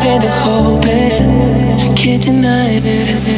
did they hope it? Can't deny it.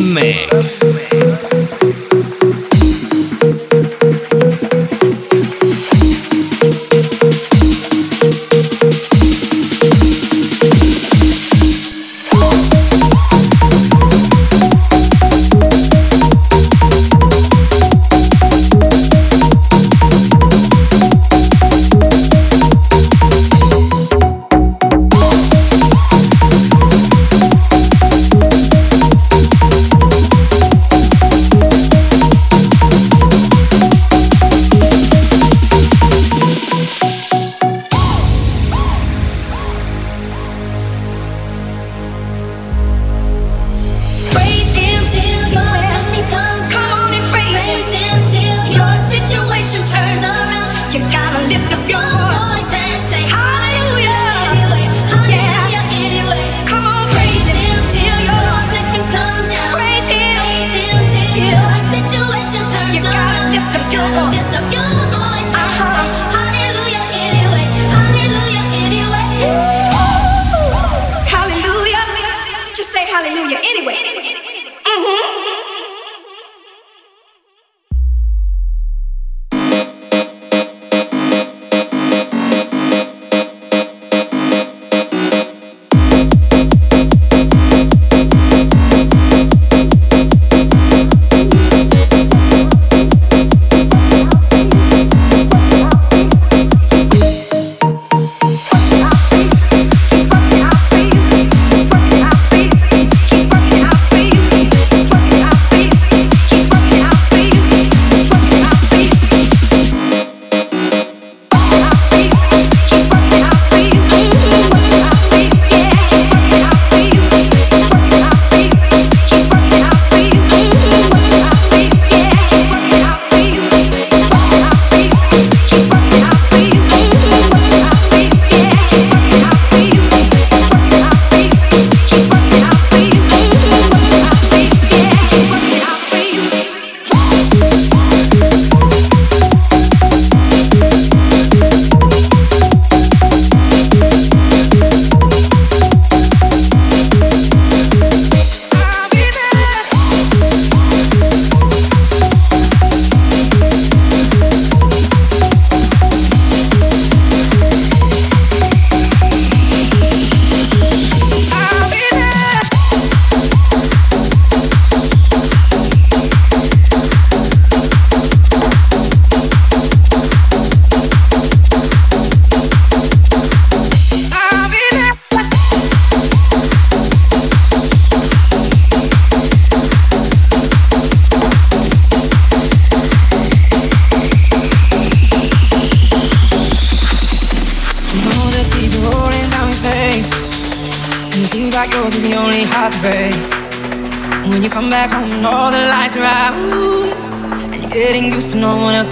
mix.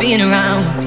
I'll be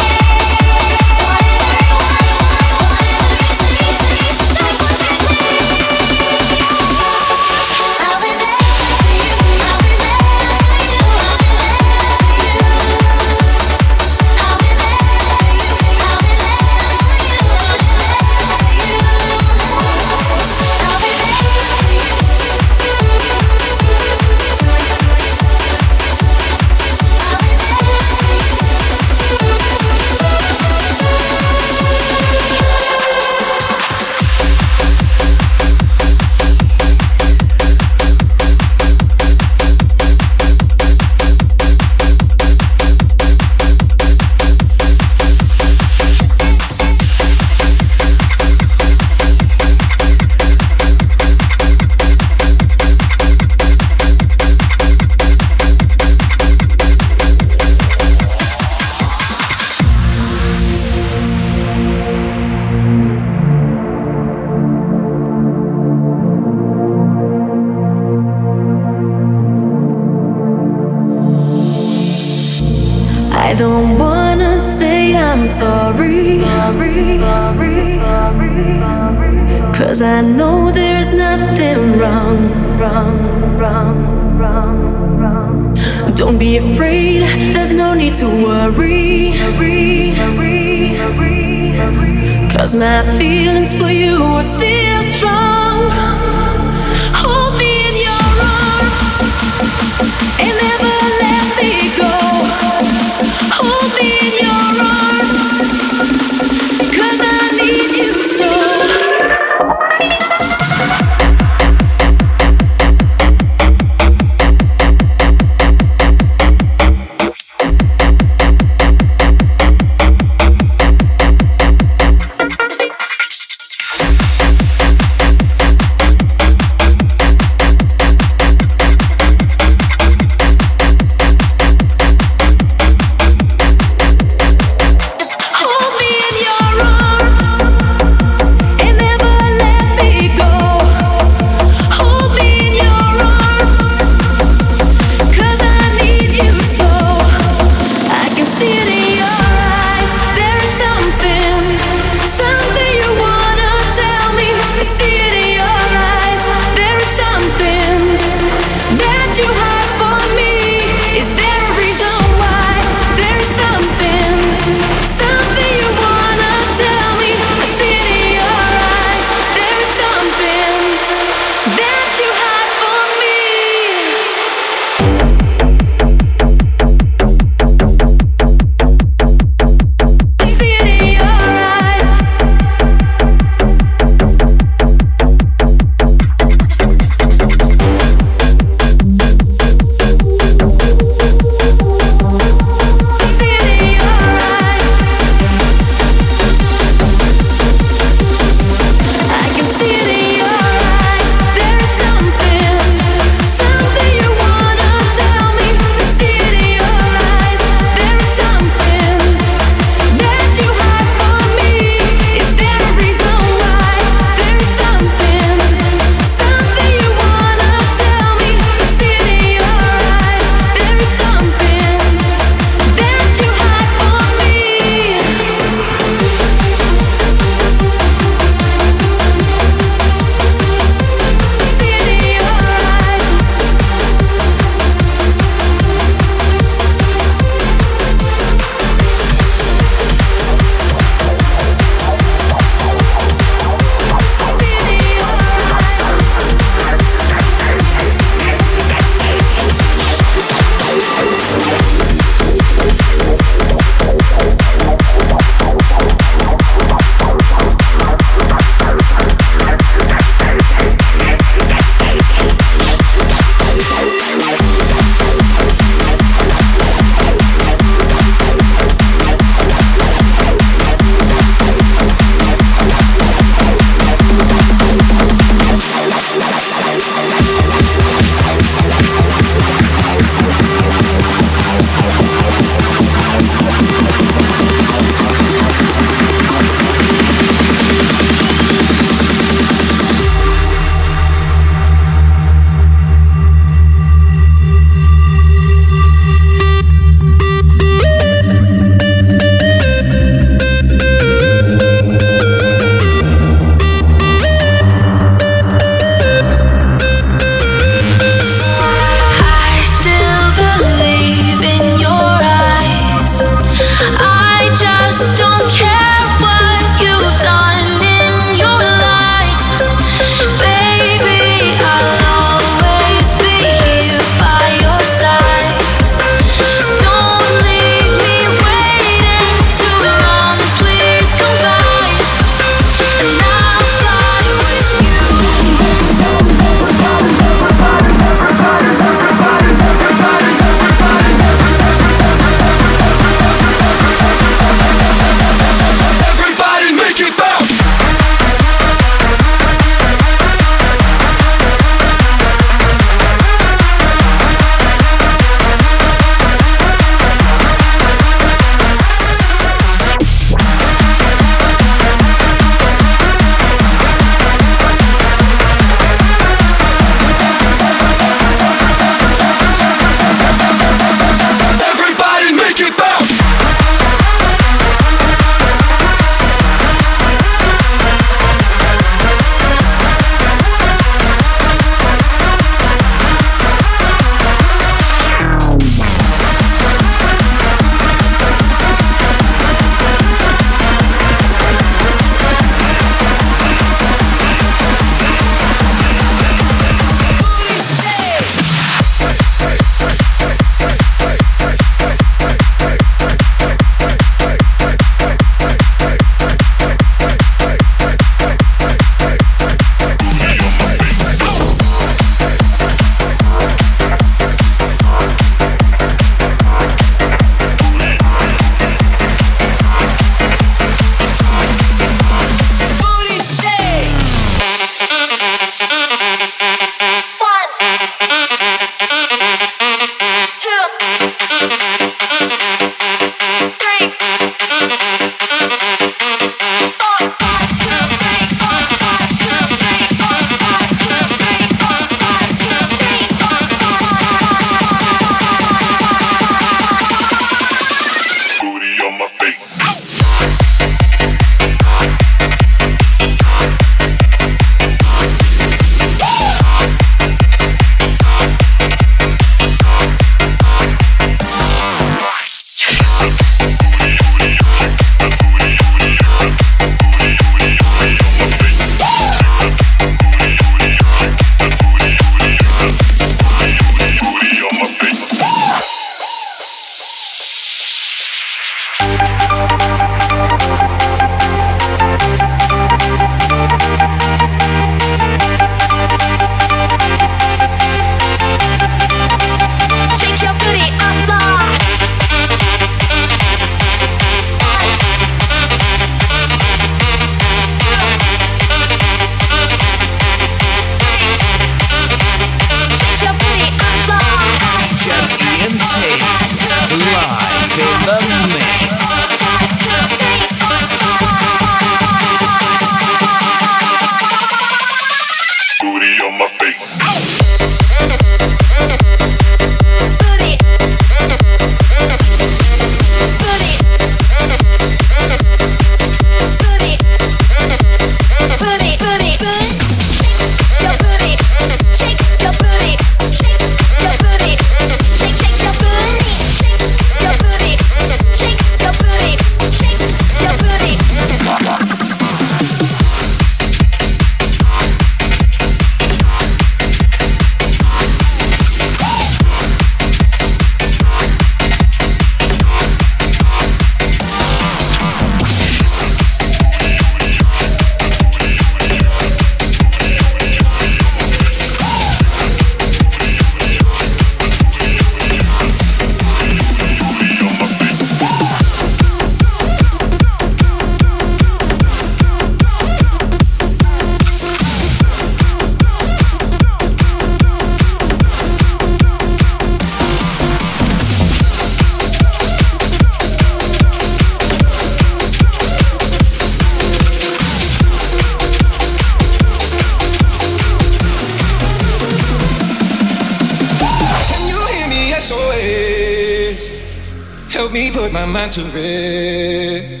put my mind to rest.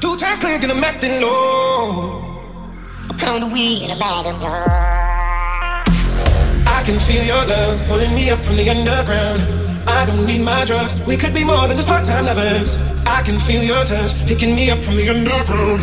Two times clicking, I'm acting low. A pound of weed and a bag of love. I can feel your love pulling me up from the underground. I don't need my drugs. We could be more than just part-time lovers. I can feel your touch picking me up from the underground.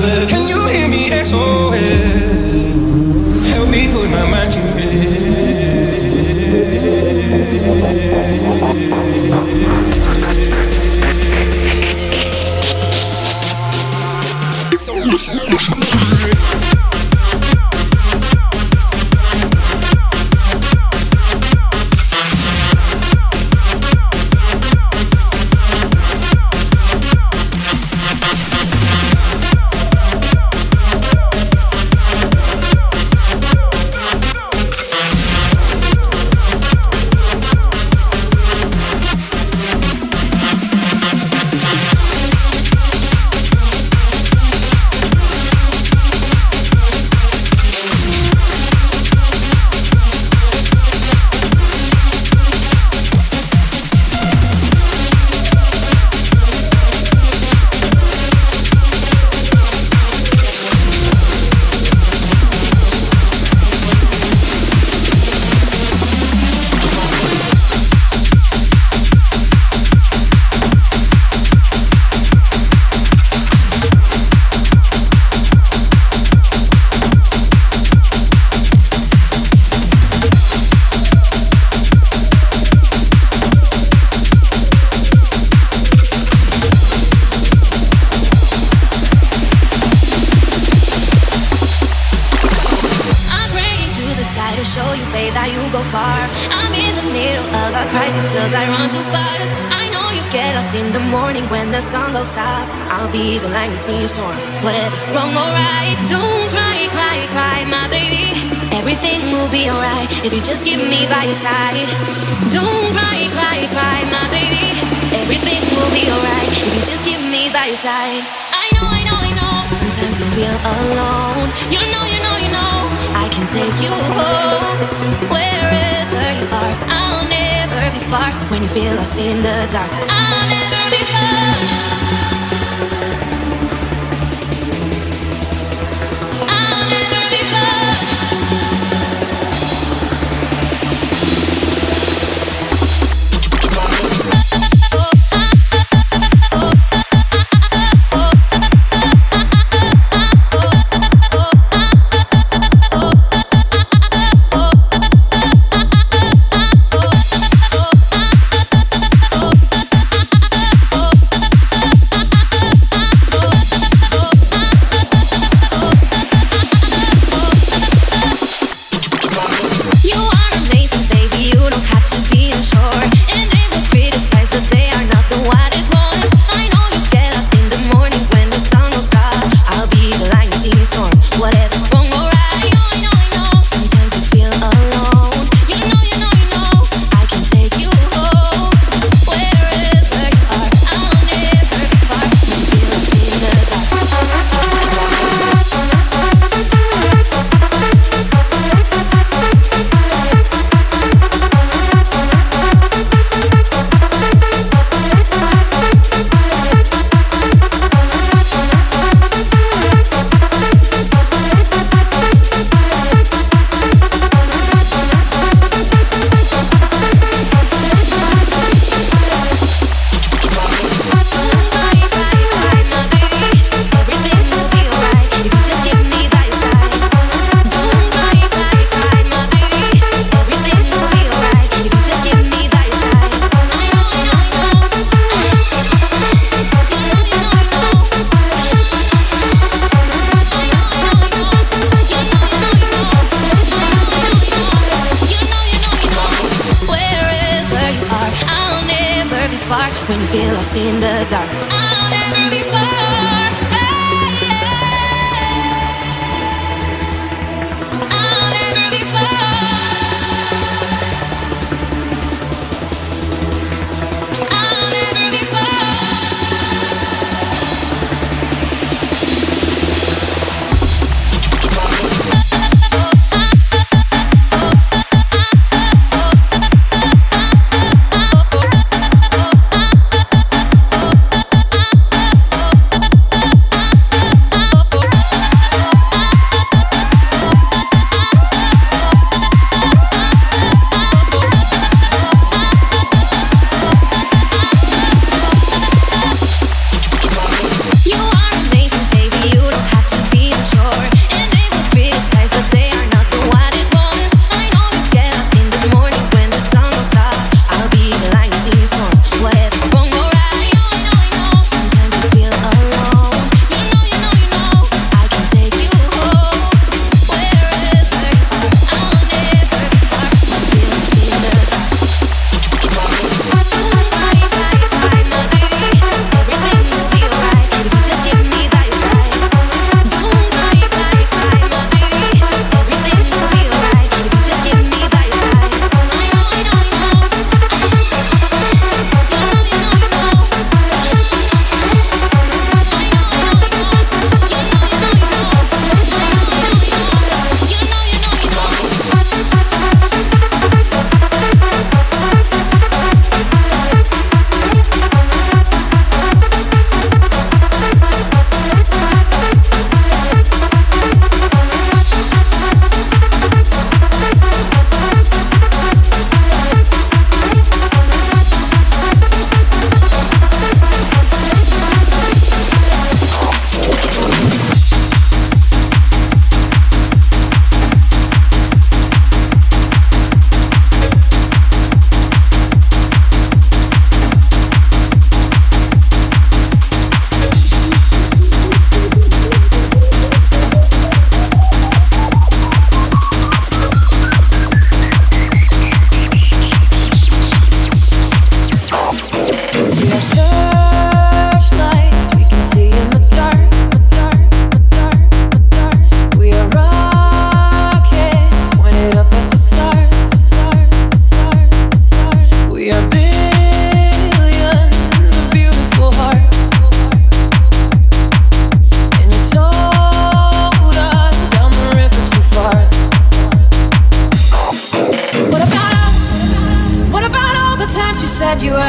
Can you hear me? SOS.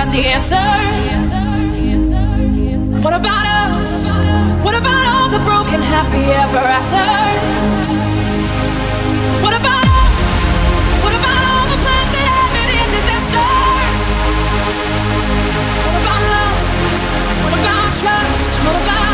got the answer. What about us? What about all the broken happy ever after? What about us? What about all the plans that ended in disaster? What about love? What about trust? What about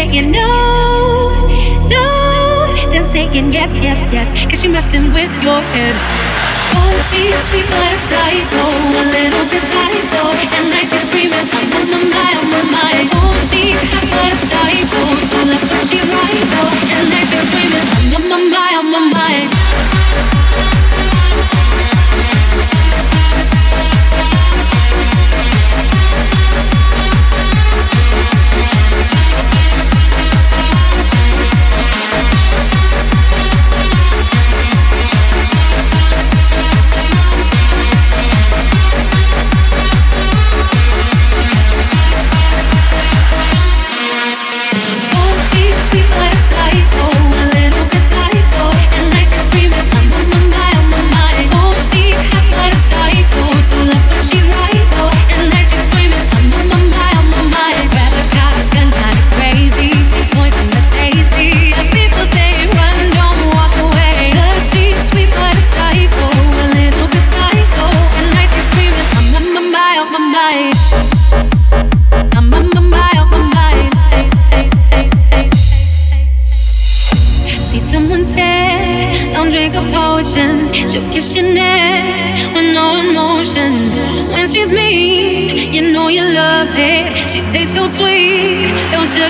saying no, no, then saying yes, yes, yes, cause she messing with your head. Oh, she's sweet but a psycho, a little bit psycho, and I just screaming, I'm on my, I'm on my. Oh, she's hot but a psycho, so left but she right though, and I just screaming, I'm on my, I'm on my.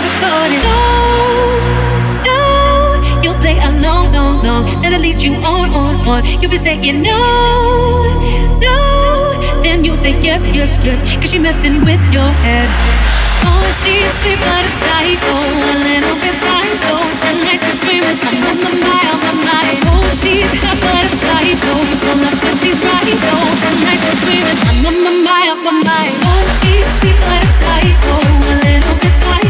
recording. no. now you play along, long, long. Then I lead you on, on, on. You'll be saying no, no. Then you'll say yes, yes, yes. Cause she messing with your head. Oh, she's sweet but a psycho, a little bit psycho. And like to scream with my, my, my, my, my, my. Oh, she's hot but a psycho, so left but she's right though. And like to scream with my, my, my, my, my, my. Oh, she's sweet but a psycho, a little bit psycho.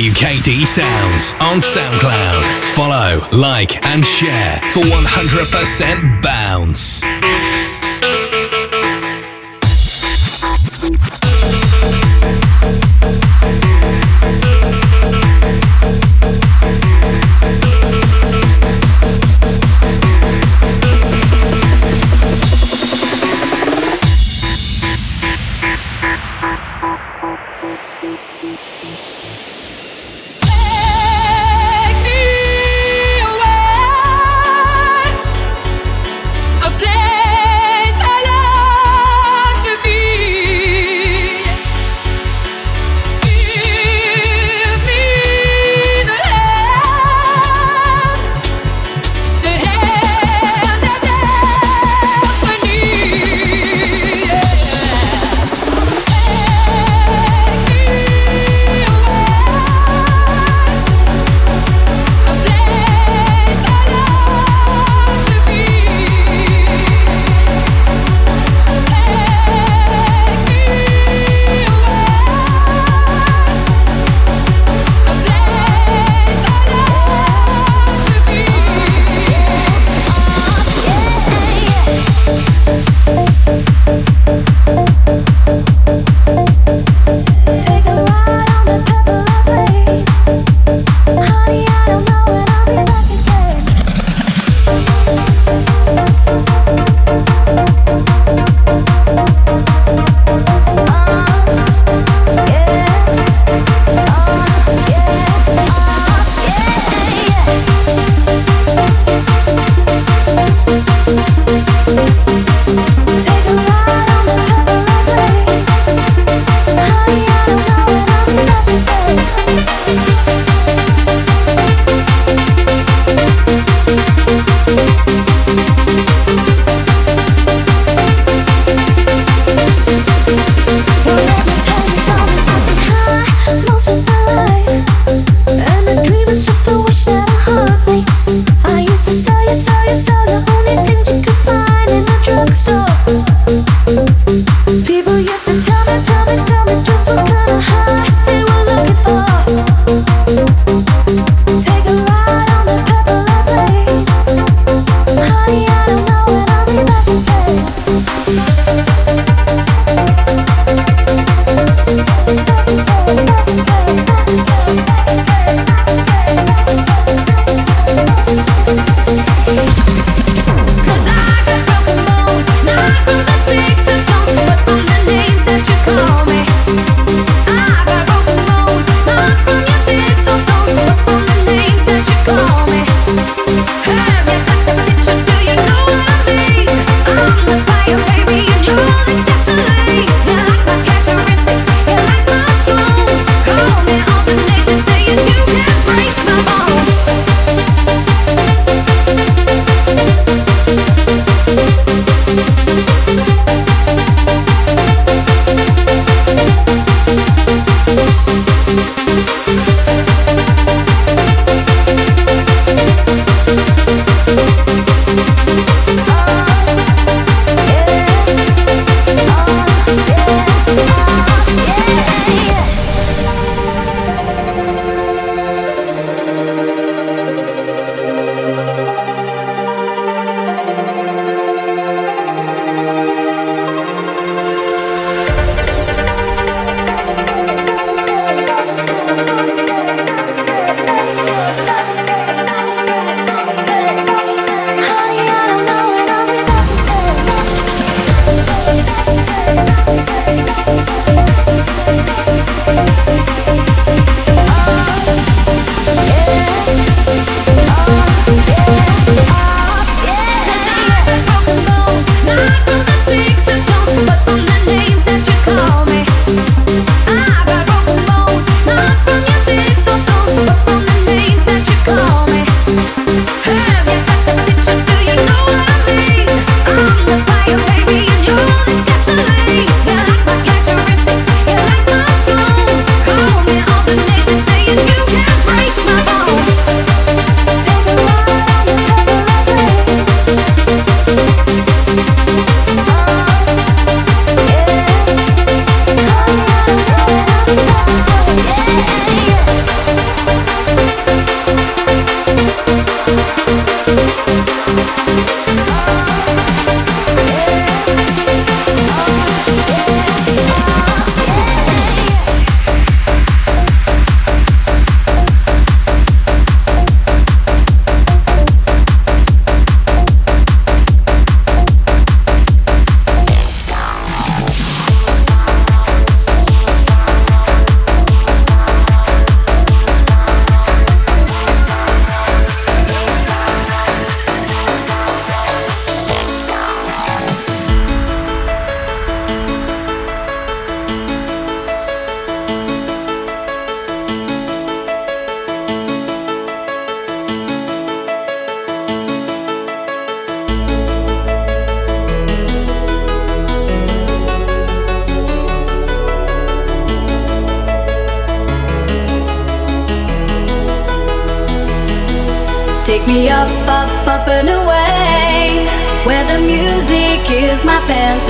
WKD Sounds on SoundCloud. Follow, like, and share for 100% bounce.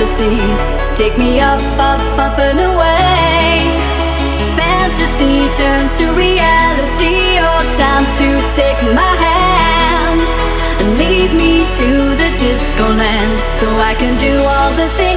Fantasy. Take me up, up, up and away. Fantasy turns to reality. Your time to take my hand and lead me to the disco land so I can do all the things